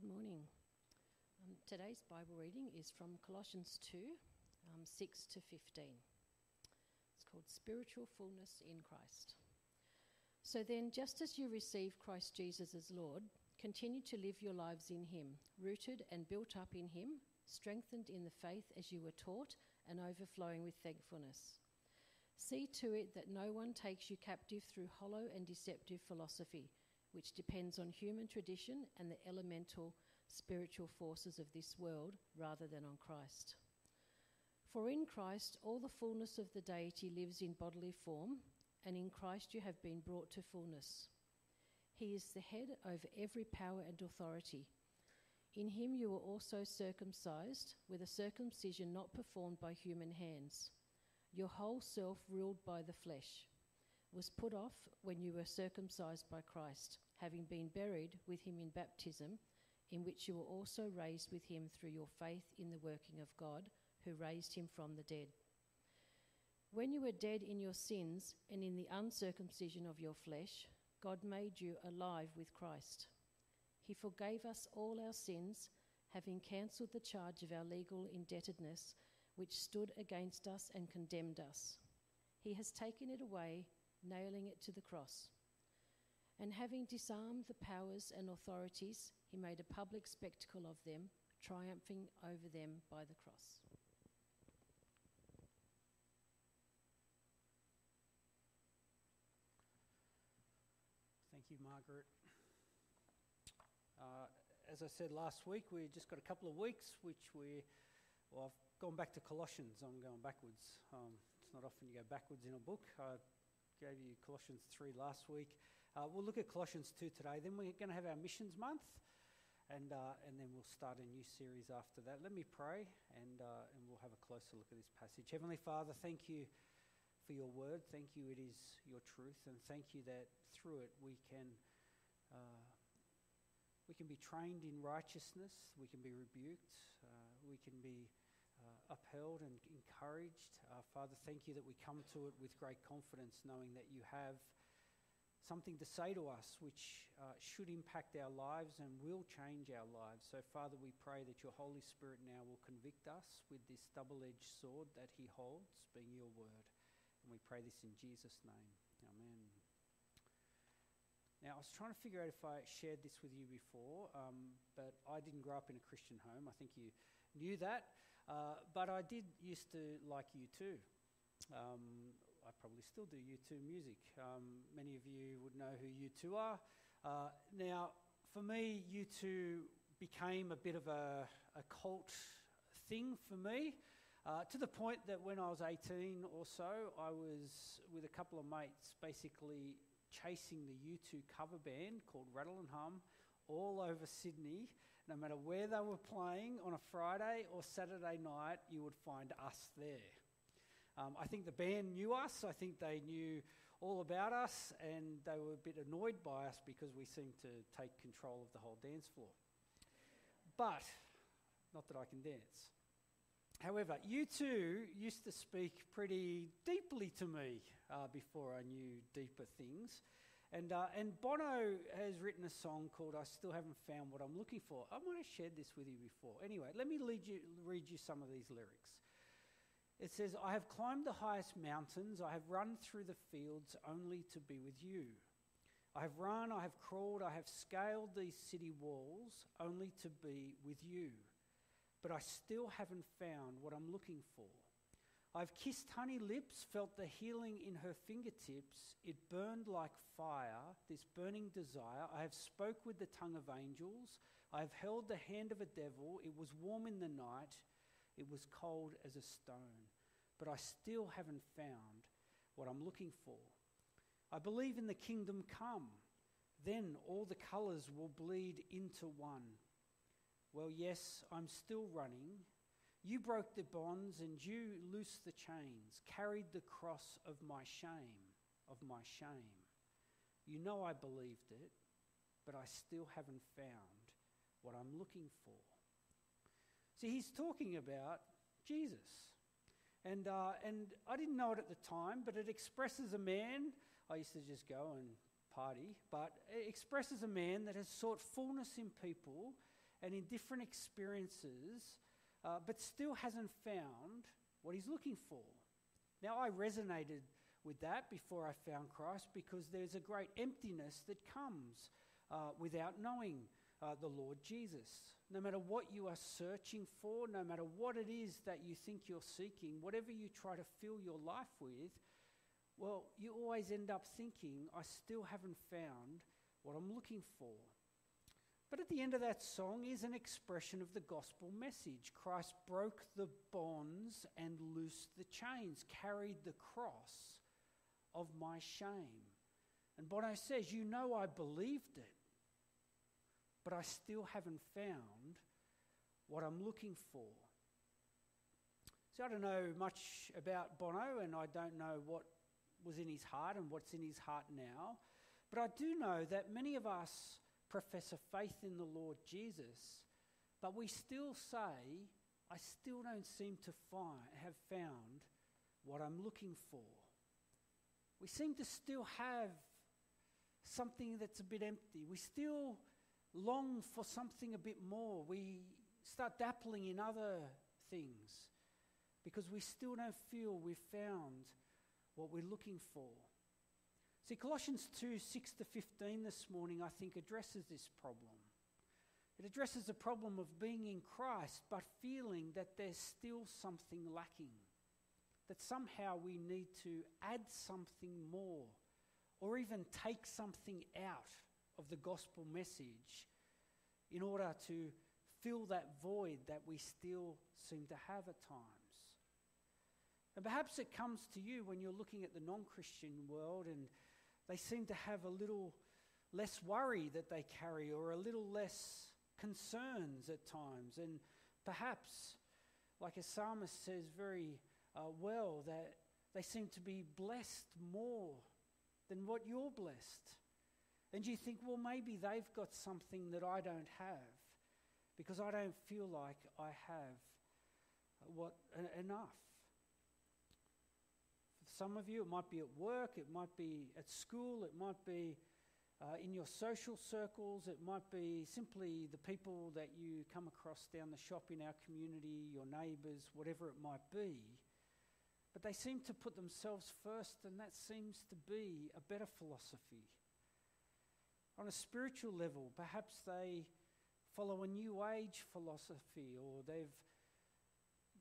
Good morning. Um, today's Bible reading is from Colossians 2 um, 6 to 15. It's called Spiritual Fullness in Christ. So then, just as you receive Christ Jesus as Lord, continue to live your lives in Him, rooted and built up in Him, strengthened in the faith as you were taught, and overflowing with thankfulness. See to it that no one takes you captive through hollow and deceptive philosophy, which depends on human tradition and the elemental spiritual forces of this world rather than on Christ. For in Christ all the fullness of the deity lives in bodily form, and in Christ you have been brought to fullness. He is the head over every power and authority. In him you were also circumcised, with a circumcision not performed by human hands. Your whole self, ruled by the flesh, was put off when you were circumcised by Christ, having been buried with him in baptism, in which you were also raised with him through your faith in the working of God, who raised him from the dead. When you were dead in your sins and in the uncircumcision of your flesh, God made you alive with Christ. He forgave us all our sins, having cancelled the charge of our legal indebtedness, which stood against us and condemned us. He has taken it away, nailing it to the cross. And having disarmed the powers and authorities, he made a public spectacle of them, triumphing over them by the cross. Thank you, Margaret. Uh, as I said last week, we've just got a couple of weeks, which we, well, I've gone back to Colossians. I'm going backwards. Um, it's not often you go backwards in a book. Gave you Colossians 3 last week. Uh, we'll look at Colossians 2 today. Then we're going to have our missions month, and, uh, and then we'll start a new series after that. Let me pray, and, uh, and we'll have a closer look at this passage. Heavenly Father, thank you for your word. Thank you, it is your truth, and thank you that through it we can uh, we can be trained in righteousness. We can be rebuked. Uh, we can be upheld and encouraged. Uh, Father, thank you that we come to it with great confidence, knowing that you have something to say to us which uh, should impact our lives and will change our lives. So, Father, we pray that your Holy Spirit now will convict us with this double edged sword that he holds, being your word. And we pray this in Jesus' name. Amen. Now, I was trying to figure out if I shared this with you before, um, but I didn't grow up in a Christian home. I think you knew that. Uh, but I did used to like U2. Um, I probably still do U2 music. Um, many of you would know who U2 are. Uh, now, for me, U2 became a bit of a, a cult thing for me. Uh, to the point that when I was 18 or so, I was with a couple of mates basically chasing the U2 cover band called Rattle and Hum all over Sydney. No matter where they were playing on a Friday or Saturday night, you would find us there. Um, I think the band knew us. I think they knew all about us, and they were a bit annoyed by us because we seemed to take control of the whole dance floor. But, not that I can dance. However, U2 used to speak pretty deeply to me uh, before I knew deeper things. And, uh, and Bono has written a song called I Still Haven't Found What I'm Looking For. I might have shared this with you before. Anyway, let me you, read you some of these lyrics. It says, I have climbed the highest mountains, I have run through the fields only to be with you. I have run, I have crawled, I have scaled these city walls only to be with you but I still haven't found what I'm looking for. I've kissed honey lips, felt the healing in her fingertips. It burned like fire, this burning desire. I have spoke with the tongue of angels. I have held the hand of a devil. It was warm in the night. It was cold as a stone. But I still haven't found what I'm looking for. I believe in the kingdom come. Then all the colours will bleed into one. Well, yes, I'm still running. You broke the bonds and you loosed the chains, carried the cross of my shame, of my shame. You know I believed it, but I still haven't found what I'm looking for. See, he's talking about Jesus. And, uh, and I didn't know it at the time, but it expresses a man. I used to just go and party, but it expresses a man that has sought fullness in people and in different experiences, uh, but still hasn't found what he's looking for. Now, I resonated with that before I found Christ because there's a great emptiness that comes uh, without knowing uh, the Lord Jesus. No matter what you are searching for, no matter what it is that you think you're seeking, whatever you try to fill your life with, well, you always end up thinking, I still haven't found what I'm looking for. But at the end of that song is an expression of the gospel message. Christ broke the bonds and loosed the chains, carried the cross of my shame. And Bono says, You know, I believed it, but I still haven't found what I'm looking for. So I don't know much about Bono, and I don't know what was in his heart and what's in his heart now. But I do know that many of us profess a faith in the Lord Jesus, but we still say, I still don't seem to find, have found what I'm looking for. We seem to still have something that's a bit empty. We still long for something a bit more. We start dappling in other things because we still don't feel we've found what we're looking for. See, Colossians 2 6 to 15 this morning, I think, addresses this problem. It addresses the problem of being in Christ but feeling that there's still something lacking, that somehow we need to add something more or even take something out of the gospel message in order to fill that void that we still seem to have at times. And perhaps it comes to you when you're looking at the non Christian world and they seem to have a little less worry that they carry or a little less concerns at times. And perhaps, like a psalmist says very uh, well, that they seem to be blessed more than what you're blessed. And you think, well, maybe they've got something that I don't have because I don't feel like I have what uh, enough. Some of you, it might be at work, it might be at school, it might be uh, in your social circles, it might be simply the people that you come across down the shop in our community, your neighbours, whatever it might be. But they seem to put themselves first, and that seems to be a better philosophy. On a spiritual level, perhaps they follow a New Age philosophy or they've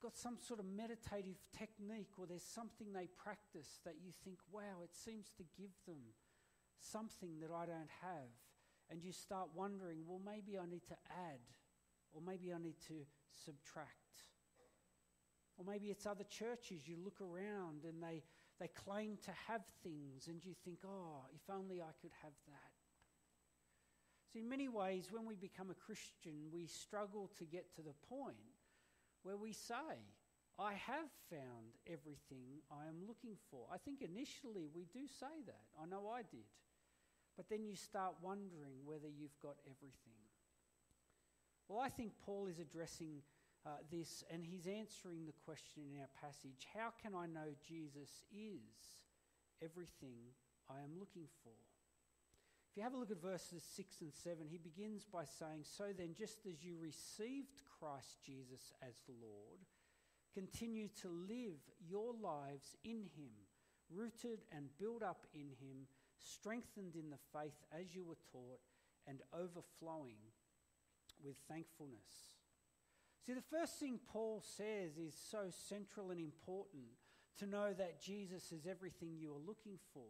got some sort of meditative technique or there's something they practice that you think, wow, it seems to give them something that I don't have. And you start wondering, well, maybe I need to add or maybe I need to subtract. Or maybe it's other churches. You look around and they, they claim to have things, and you think, oh, if only I could have that. So, in many ways, when we become a Christian, we struggle to get to the point where we say, I have found everything I am looking for. I think initially we do say that. I know I did. But then you start wondering whether you've got everything. Well, I think Paul is addressing uh, this, and he's answering the question in our passage How can I know Jesus is everything I am looking for? If you have a look at verses 6 and 7, he begins by saying, So then, just as you received Christ Jesus as Lord, continue to live your lives in him, rooted and built up in him, strengthened in the faith as you were taught, and overflowing with thankfulness. See, the first thing Paul says is so central and important to know that Jesus is everything you are looking for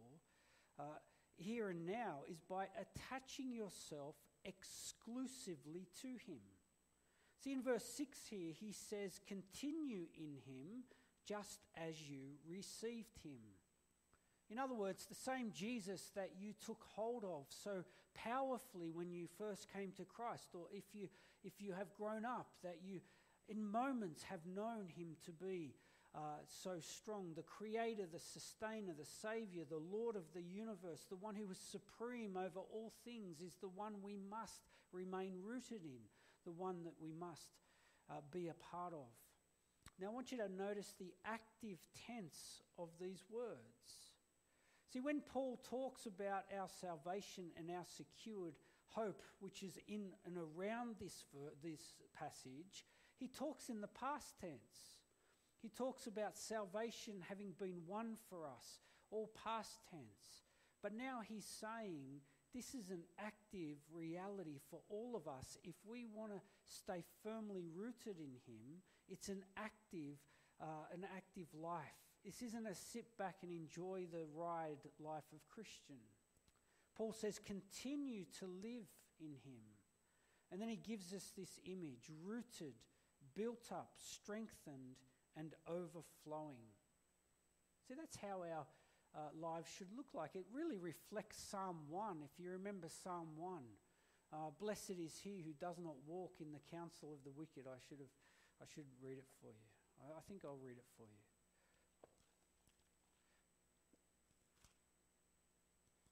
uh, here and now is by attaching yourself exclusively to Him. See, in verse 6 here, he says, Continue in Him just as you received Him. In other words, the same Jesus that you took hold of so powerfully when you first came to Christ, or if you, if you have grown up, that you in moments have known him to be uh, so strong, the creator, the sustainer, the savior, the Lord of the universe, the one who is supreme over all things, is the one we must remain rooted in, the one that we must uh, be a part of. Now, I want you to notice the active tense of these words. See, when Paul talks about our salvation and our secured hope which is in and around this, this passage, he talks in the past tense. He talks about salvation having been won for us, all past tense. But now he's saying this is an active reality for all of us. If we want to stay firmly rooted in him, it's an active, uh, an active life. This isn't a sit back and enjoy the ride life of Christian. Paul says, continue to live in him. And then he gives us this image rooted, built up, strengthened, and overflowing. See, that's how our uh, lives should look like. It really reflects Psalm 1. If you remember Psalm 1, uh, blessed is he who does not walk in the counsel of the wicked. I should have, I should read it for you. I, I think I'll read it for you.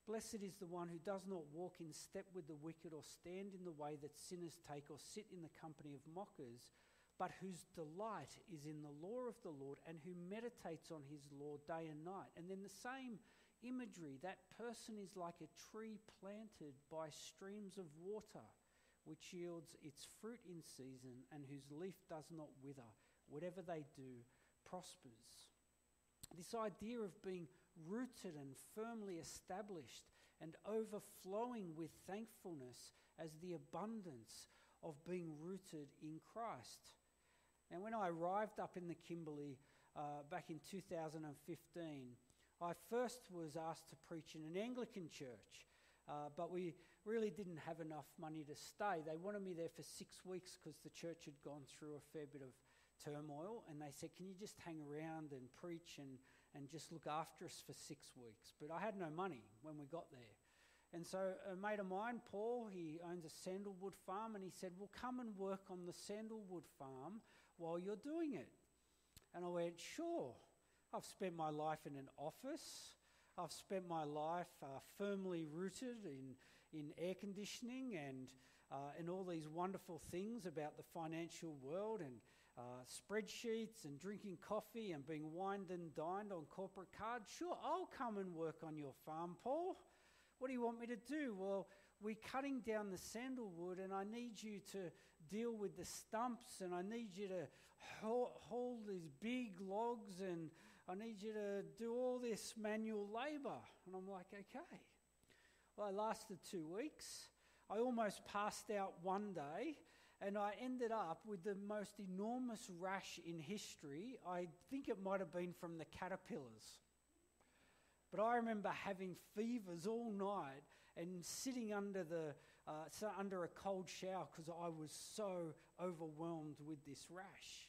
Blessed is the one who does not walk in step with the wicked, or stand in the way that sinners take, or sit in the company of mockers, but whose delight is in the law of the Lord and who meditates on his law day and night. And then the same imagery that person is like a tree planted by streams of water, which yields its fruit in season and whose leaf does not wither. Whatever they do prospers. This idea of being rooted and firmly established and overflowing with thankfulness as the abundance of being rooted in Christ. Now, when I arrived up in the Kimberley uh, back in 2015, I first was asked to preach in an Anglican church, uh, but we really didn't have enough money to stay. They wanted me there for six weeks because the church had gone through a fair bit of turmoil, and they said, Can you just hang around and preach and, and just look after us for six weeks? But I had no money when we got there. And so a mate of mine, Paul, he owns a sandalwood farm, and he said, Well, come and work on the sandalwood farm while you're doing it. And I went, Sure. I've spent my life in an office. I've spent my life uh, firmly rooted in, in air conditioning and uh, in all these wonderful things about the financial world and uh, spreadsheets and drinking coffee and being wined and dined on corporate cards. Sure, I'll come and work on your farm, Paul. What do you want me to do? Well, we're cutting down the sandalwood and I need you to deal with the stumps and I need you to hold these big logs and I need you to do all this manual labour. And I'm like, okay. Well, I lasted two weeks. I almost passed out one day and I ended up with the most enormous rash in history. I think it might have been from the caterpillars. But I remember having fevers all night and sitting under the uh, under a cold shower because I was so overwhelmed with this rash.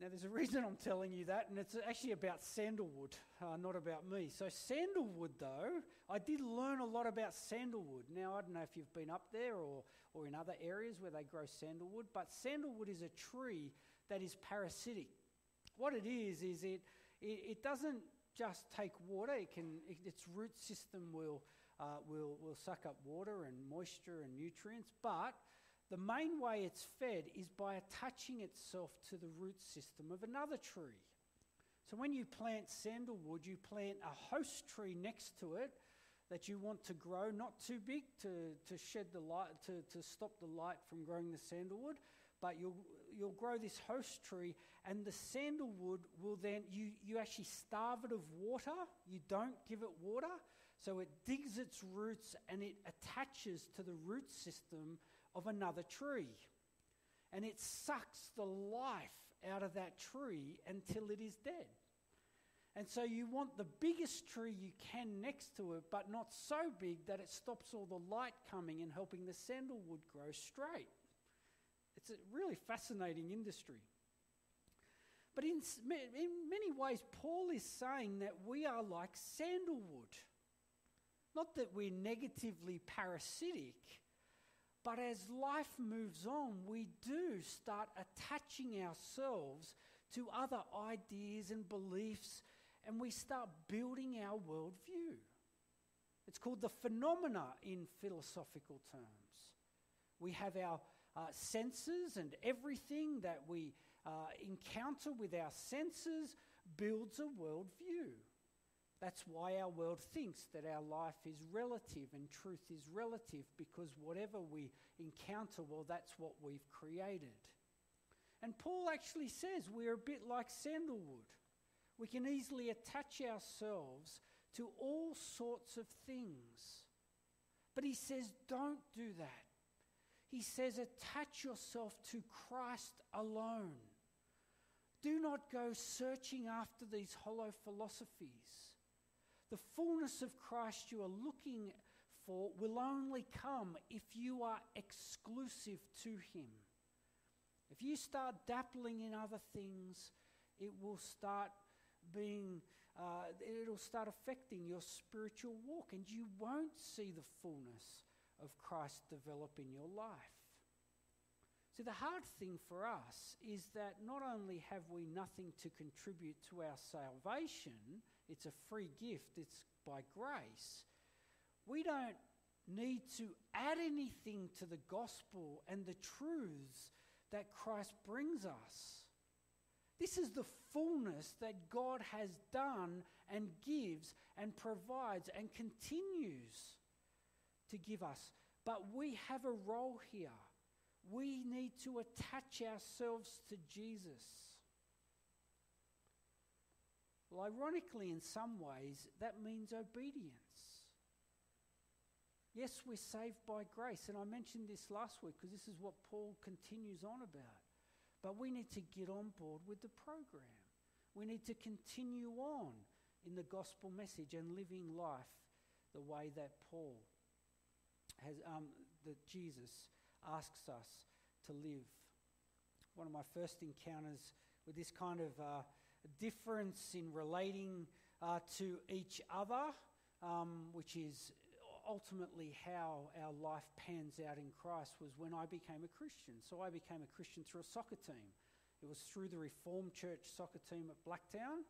Now, there's a reason I'm telling you that, and it's actually about sandalwood, uh, not about me. So, sandalwood, though, I did learn a lot about sandalwood. Now, I don't know if you've been up there or, or in other areas where they grow sandalwood, but sandalwood is a tree that is parasitic. What it is, is it, it, it doesn't just take water, it can, it, its root system will uh, will, will suck up water and moisture and nutrients, but the main way it's fed is by attaching itself to the root system of another tree. So when you plant sandalwood, you plant a host tree next to it that you want to grow, not too big to, to shed the light, to, to stop the light from growing the sandalwood, but you'll, you'll grow this host tree, and the sandalwood will then, you, you actually starve it of water, you don't give it water, so it digs its roots and it attaches to the root system of another tree. And it sucks the life out of that tree until it is dead. And so you want the biggest tree you can next to it, but not so big that it stops all the light coming and helping the sandalwood grow straight. It's a really fascinating industry. But in, in many ways, Paul is saying that we are like sandalwood. Not that we're negatively parasitic, but as life moves on, we do start attaching ourselves to other ideas and beliefs, and we start building our worldview. It's called the phenomena in philosophical terms. We have our uh, senses, and everything that we uh, encounter with our senses builds a worldview. That's why our world thinks that our life is relative and truth is relative because whatever we encounter, well, that's what we've created. And Paul actually says we're a bit like sandalwood. We can easily attach ourselves to all sorts of things. But he says, don't do that. He says, attach yourself to Christ alone. Do not go searching after these hollow philosophies. The fullness of Christ you are looking for will only come if you are exclusive to Him. If you start dappling in other things, it will start being, uh, it'll start affecting your spiritual walk, and you won't see the fullness of Christ develop in your life. See, the hard thing for us is that not only have we nothing to contribute to our salvation, it's a free gift, it's by grace, we don't need to add anything to the gospel and the truths that Christ brings us. This is the fullness that God has done and gives and provides and continues to give us. But we have a role here. We need to attach ourselves to Jesus. Well, ironically, in some ways, that means obedience. Yes, we're saved by grace, and I mentioned this last week because this is what Paul continues on about. But we need to get on board with the program. We need to continue on in the gospel message and living life the way that Paul has, um, that Jesus asks us to live. One of my first encounters with this kind of uh, difference in relating uh, to each other, um, which is ultimately how our life pans out in Christ, was when I became a Christian. So I became a Christian through a soccer team. It was through the Reformed Church soccer team at Blacktown.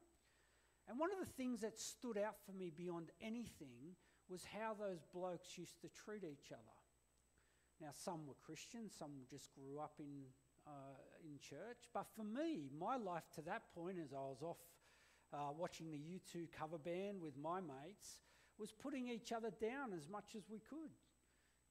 And one of the things that stood out for me beyond anything was how those blokes used to treat each other. Now, some were Christians, some just grew up in, uh, in church. But for me, my life to that point, as I was off uh, watching the U2 cover band with my mates, was putting each other down as much as we could.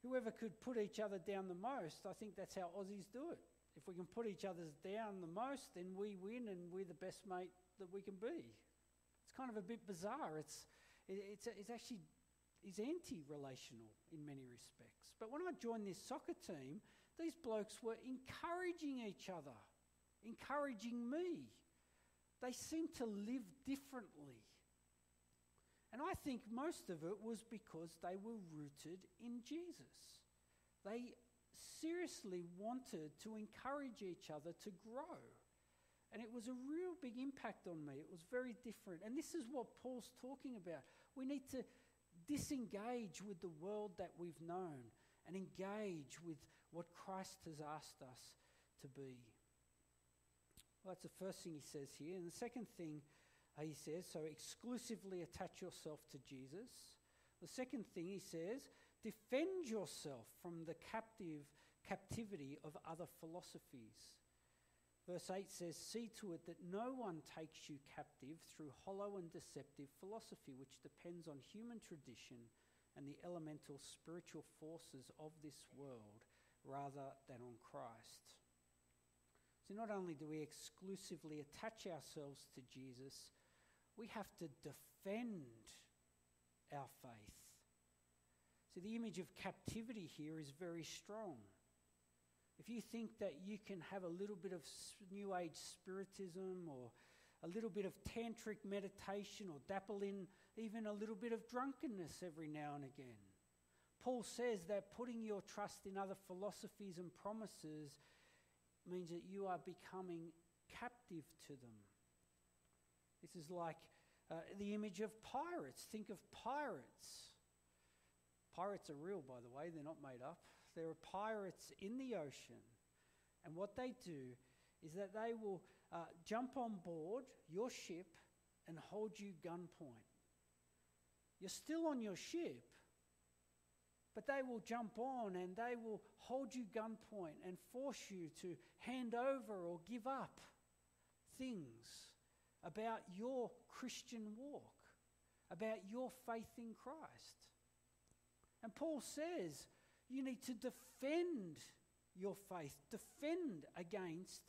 Whoever could put each other down the most, I think that's how Aussies do it. If we can put each other down the most, then we win and we're the best mate that we can be. It's kind of a bit bizarre. It's, it's, it's actually is anti-relational in many respects. But when I joined this soccer team, these blokes were encouraging each other, encouraging me. They seemed to live differently. And I think most of it was because they were rooted in Jesus. They seriously wanted to encourage each other to grow. And it was a real big impact on me. It was very different. And this is what Paul's talking about. We need to disengage with the world that we've known and engage with what Christ has asked us to be. Well, that's the first thing he says here. And the second thing uh, he says, so exclusively attach yourself to Jesus. The second thing he says, defend yourself from the captive captivity of other philosophies. Verse 8 says, See to it that no one takes you captive through hollow and deceptive philosophy, which depends on human tradition and the elemental spiritual forces of this world rather than on Christ. So, not only do we exclusively attach ourselves to Jesus, we have to defend our faith. So, the image of captivity here is very strong. If you think that you can have a little bit of New Age spiritism or a little bit of tantric meditation or dabble in even a little bit of drunkenness every now and again, Paul says that putting your trust in other philosophies and promises means that you are becoming captive to them. This is like uh, the image of pirates. Think of pirates. Pirates are real, by the way, they're not made up. There are pirates in the ocean. And what they do is that they will uh, jump on board your ship and hold you gunpoint. You're still on your ship, but they will jump on and they will hold you gunpoint and force you to hand over or give up things about your Christian walk, about your faith in Christ. And Paul says you need to defend your faith, defend against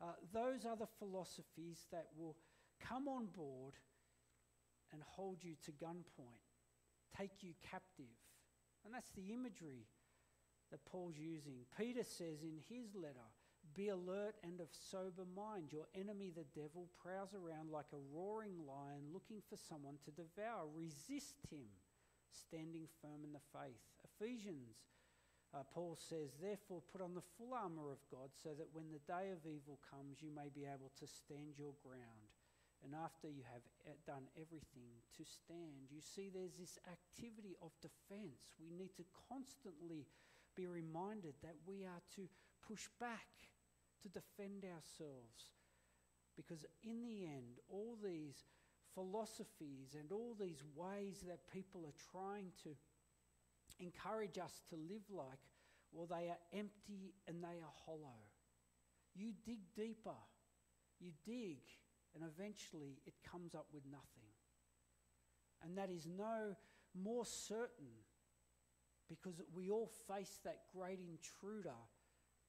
uh, those other philosophies that will come on board and hold you to gunpoint, take you captive. And that's the imagery that Paul's using. Peter says in his letter, Be alert and of sober mind. Your enemy, the devil, prowls around like a roaring lion looking for someone to devour. Resist him, standing firm in the faith. Ephesians uh, Paul says, Therefore, put on the full armour of God, so that when the day of evil comes, you may be able to stand your ground. And after you have uh, done everything, to stand. You see, there's this activity of defence. We need to constantly be reminded that we are to push back, to defend ourselves. Because in the end, all these philosophies and all these ways that people are trying to encourage us to live like, well, they are empty and they are hollow. You dig deeper, you dig, and eventually it comes up with nothing. And that is no more certain because we all face that great intruder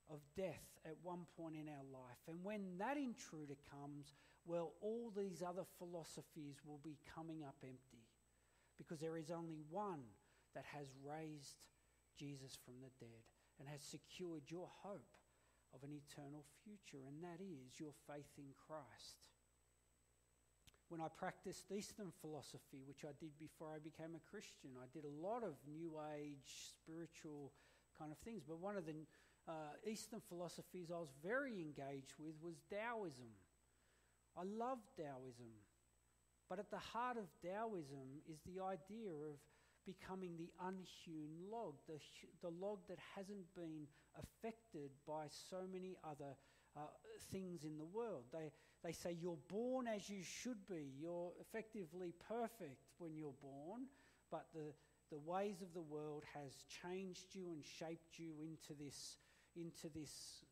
of death at one point in our life. And when that intruder comes, well, all these other philosophies will be coming up empty because there is only one that has raised Jesus from the dead and has secured your hope of an eternal future, and that is your faith in Christ. When I practiced Eastern philosophy, which I did before I became a Christian, I did a lot of New Age spiritual kind of things. But one of the uh, Eastern philosophies I was very engaged with was Taoism. I love Taoism. But at the heart of Taoism is the idea of becoming the unhewn log, the, the log that hasn't been affected by so many other uh, things in the world. They, they say you're born as you should be, you're effectively perfect when you're born, but the, the ways of the world has changed you and shaped you into this, into this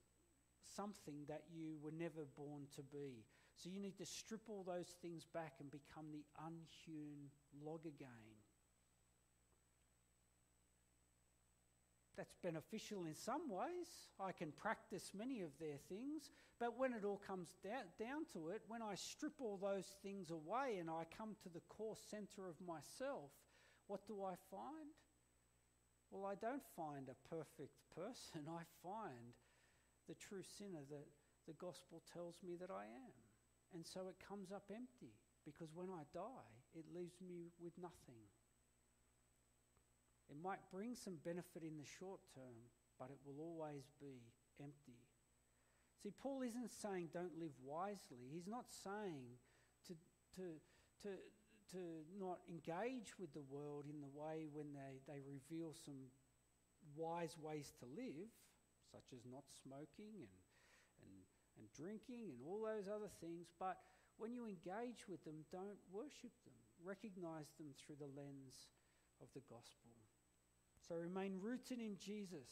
something that you were never born to be. So you need to strip all those things back and become the unhewn log again. That's beneficial in some ways. I can practice many of their things, but when it all comes da- down to it, when I strip all those things away and I come to the core center of myself, what do I find? Well, I don't find a perfect person. I find the true sinner that the gospel tells me that I am. And so it comes up empty because when I die, it leaves me with nothing. It might bring some benefit in the short term, but it will always be empty. See, Paul isn't saying don't live wisely. He's not saying to, to, to, to not engage with the world in the way when they, they reveal some wise ways to live, such as not smoking and, and, and drinking and all those other things. But when you engage with them, don't worship them. Recognize them through the lens of the gospel. So remain rooted in Jesus.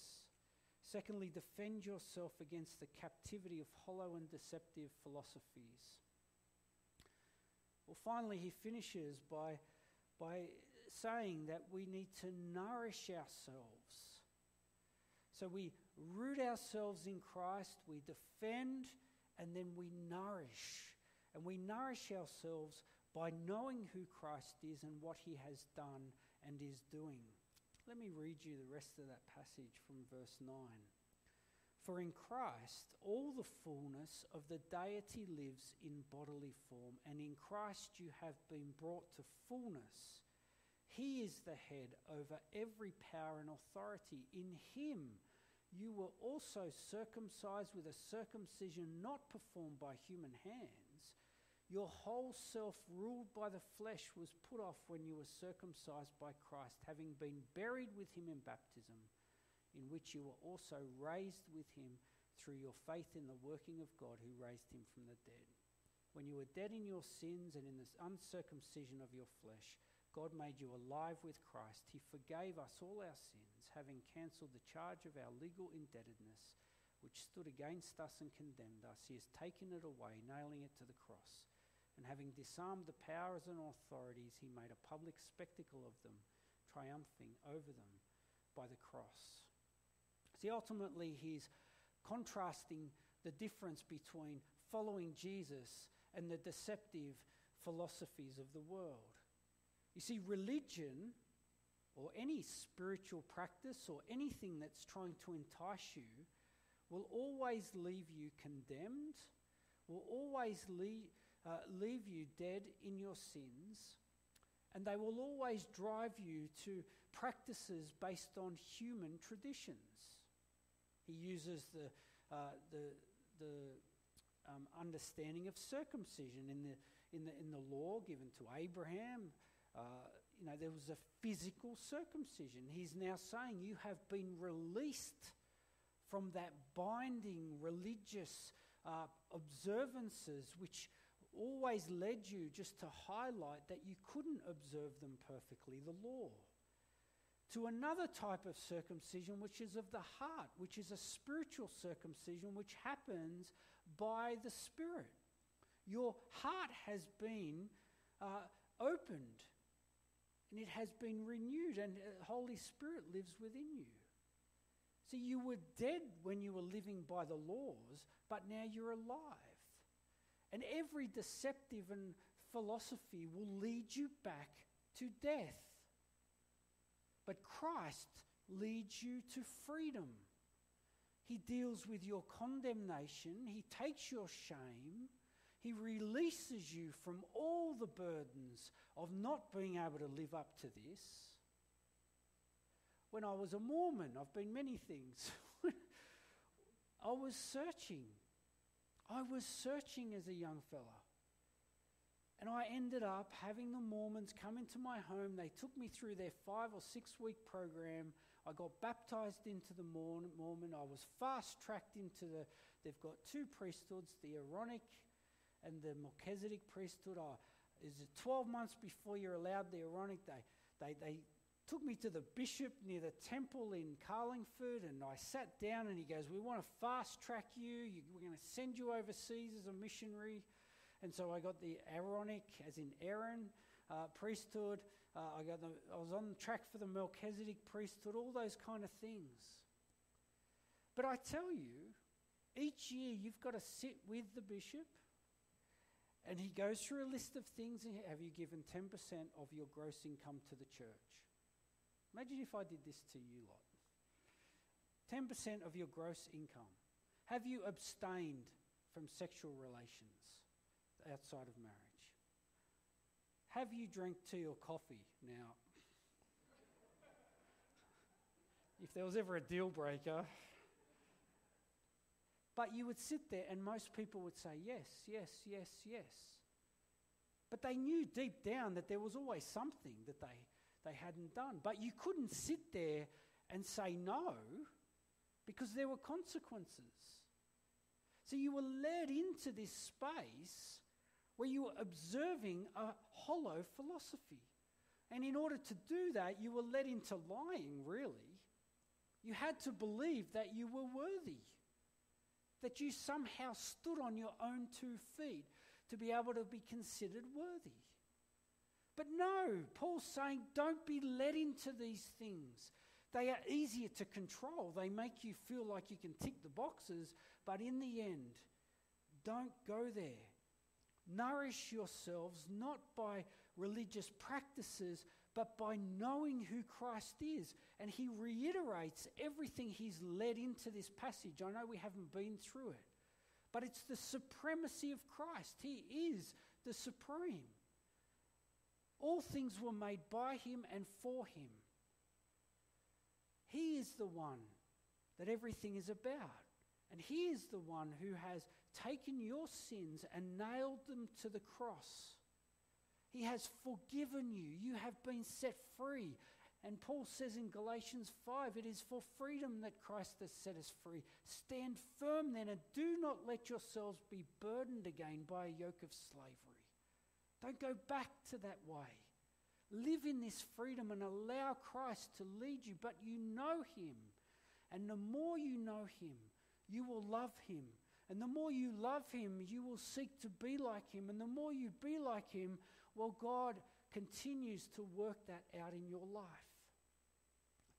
Secondly, defend yourself against the captivity of hollow and deceptive philosophies. Well, finally, he finishes by, by saying that we need to nourish ourselves. So we root ourselves in Christ, we defend, and then we nourish. And we nourish ourselves by knowing who Christ is and what he has done and is doing. Let me read you the rest of that passage from verse 9. For in Christ all the fullness of the deity lives in bodily form, and in Christ you have been brought to fullness. He is the head over every power and authority. In him you were also circumcised with a circumcision not performed by human hands your whole self, ruled by the flesh, was put off when you were circumcised by Christ, having been buried with him in baptism, in which you were also raised with him through your faith in the working of God who raised him from the dead. When you were dead in your sins and in the uncircumcision of your flesh, God made you alive with Christ. He forgave us all our sins, having cancelled the charge of our legal indebtedness, which stood against us and condemned us. He has taken it away, nailing it to the cross. And having disarmed the powers and authorities, he made a public spectacle of them, triumphing over them by the cross. See, ultimately, he's contrasting the difference between following Jesus and the deceptive philosophies of the world. You see, religion or any spiritual practice or anything that's trying to entice you will always leave you condemned, will always leave, uh, leave you dead in your sins, and they will always drive you to practices based on human traditions. He uses the, uh, the, the um, understanding of circumcision in the, in, the, in the law given to Abraham. Uh, you know, there was a physical circumcision. He's now saying you have been released from that binding religious uh, observances which always led you just to highlight that you couldn't observe them perfectly, the law. To another type of circumcision, which is of the heart, which is a spiritual circumcision which happens by the Spirit. Your heart has been uh, opened and it has been renewed, and the Holy Spirit lives within you. So you were dead when you were living by the laws, but now you're alive. And every deceptive and philosophy will lead you back to death. But Christ leads you to freedom. He deals with your condemnation, He takes your shame, He releases you from all the burdens of not being able to live up to this. When I was a Mormon, I've been many things. I was searching. I was searching as a young fella. And I ended up having the Mormons come into my home. They took me through their five or six week program. I got baptized into the Mormon. I was fast tracked into the, they've got two priesthoods, the Aaronic and the Melchizedek priesthood. I, is it 12 months before you're allowed the Aaronic? They, they, they took me to the bishop near the temple in Carlingford, and I sat down, and he goes, We want to fast track you. we're going to send you overseas as a missionary. And so I got the Aaronic, as in Aaron, uh, priesthood. Uh, I, got the, I was on track for the Melchizedek priesthood, all those kind of things. But I tell you, each year you've got to sit with the bishop and he goes through a list of things. Have you given 10% of your gross income to the church? Imagine if I did this to you lot 10% of your gross income. Have you abstained from sexual relations? outside of marriage? Have you drank tea or coffee? Now, if there was ever a deal breaker, but you would sit there and most people would say, yes, yes, yes, yes. But they knew deep down that there was always something that they, they hadn't done. But you couldn't sit there and say no because there were consequences. So you were led into this space where you were observing a hollow philosophy. And in order to do that, you were led into lying, really. You had to believe that you were worthy, that you somehow stood on your own two feet to be able to be considered worthy. But no, Paul's saying don't be led into these things. They are easier to control. They make you feel like you can tick the boxes, but in the end, don't go there. Nourish yourselves not by religious practices, but by knowing who Christ is. And he reiterates everything he's led into this passage. I know we haven't been through it, but it's the supremacy of Christ. He is the supreme. All things were made by him and for him. He is the one that everything is about. And He is the one who has taken your sins and nailed them to the cross. He has forgiven you. You have been set free. And Paul says in Galatians 5, it is for freedom that Christ has set us free. Stand firm then and do not let yourselves be burdened again by a yoke of slavery. Don't go back to that way. Live in this freedom and allow Christ to lead you, but you know Him. And the more you know Him, you will love him. And the more you love Him, you will seek to be like Him. And the more you be like Him, well, God continues to work that out in your life.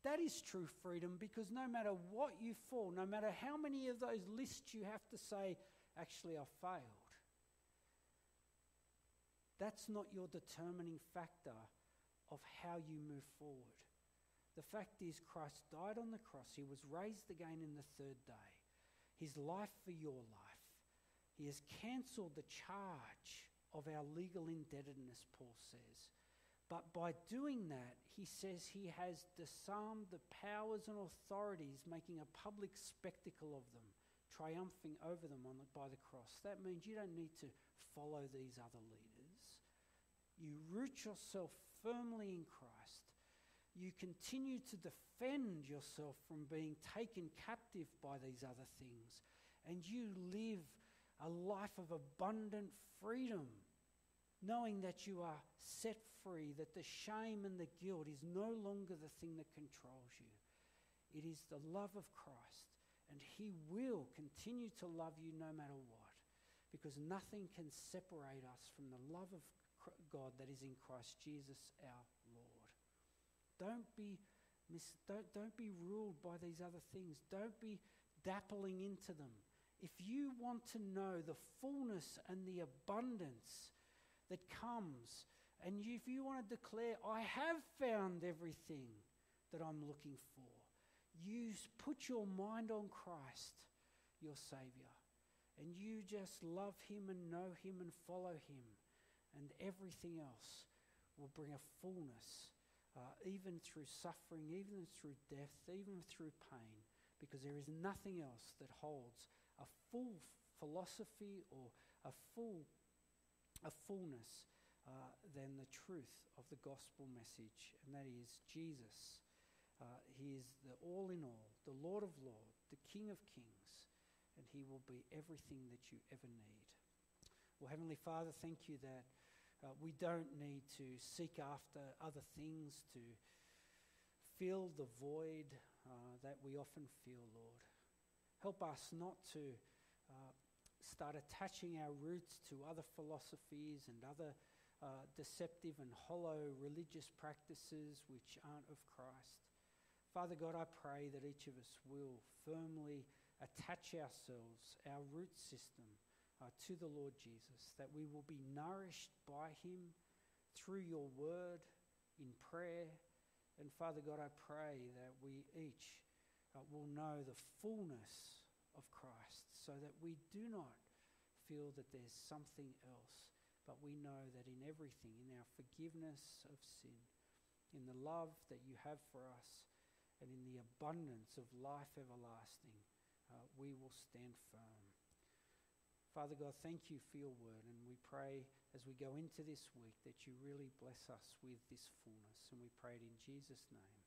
That is true freedom because no matter what you fall, no matter how many of those lists you have to say, actually, I failed, that's not your determining factor of how you move forward. The fact is, Christ died on the cross, He was raised again in the third day. His life for your life. He has cancelled the charge of our legal indebtedness, Paul says. But by doing that, he says he has disarmed the powers and authorities, making a public spectacle of them, triumphing over them the, by the cross. That means you don't need to follow these other leaders. You root yourself firmly in Christ. You continue to defend yourself from being taken captive by these other things. And you live a life of abundant freedom, knowing that you are set free, that the shame and the guilt is no longer the thing that controls you. It is the love of Christ, and He will continue to love you no matter what, because nothing can separate us from the love of God that is in Christ Jesus our Lord. Don't be, mis- don't, don't be ruled by these other things. Don't be dappling into them. If you want to know the fullness and the abundance that comes, and if you want to declare, I have found everything that I'm looking for, you put your mind on Christ, your Savior, and you just love Him and know Him and follow Him, and everything else will bring a fullness, uh, even through suffering, even through death, even through pain, because there is nothing else that holds a full philosophy or a full a fullness uh, than the truth of the gospel message, and that is Jesus. Uh, he is the all in all, the Lord of Lords, the King of Kings, and He will be everything that you ever need. Well, Heavenly Father, thank you that uh, we don't need to seek after other things to fill the void uh, that we often feel, Lord. Help us not to uh, start attaching our roots to other philosophies and other uh, deceptive and hollow religious practices which aren't of Christ. Father God, I pray that each of us will firmly attach ourselves, our root system, uh, to the Lord Jesus, that we will be nourished by Him through your word, in prayer. And Father God, I pray that we each uh, will know the fullness of Christ so that we do not feel that there's something else, but we know that in everything, in our forgiveness of sin, in the love that you have for us, and in the abundance of life everlasting, uh, we will stand firm. Father God, thank you for your word, and we pray as we go into this week that you really bless us with this fullness, and we pray it in Jesus' name.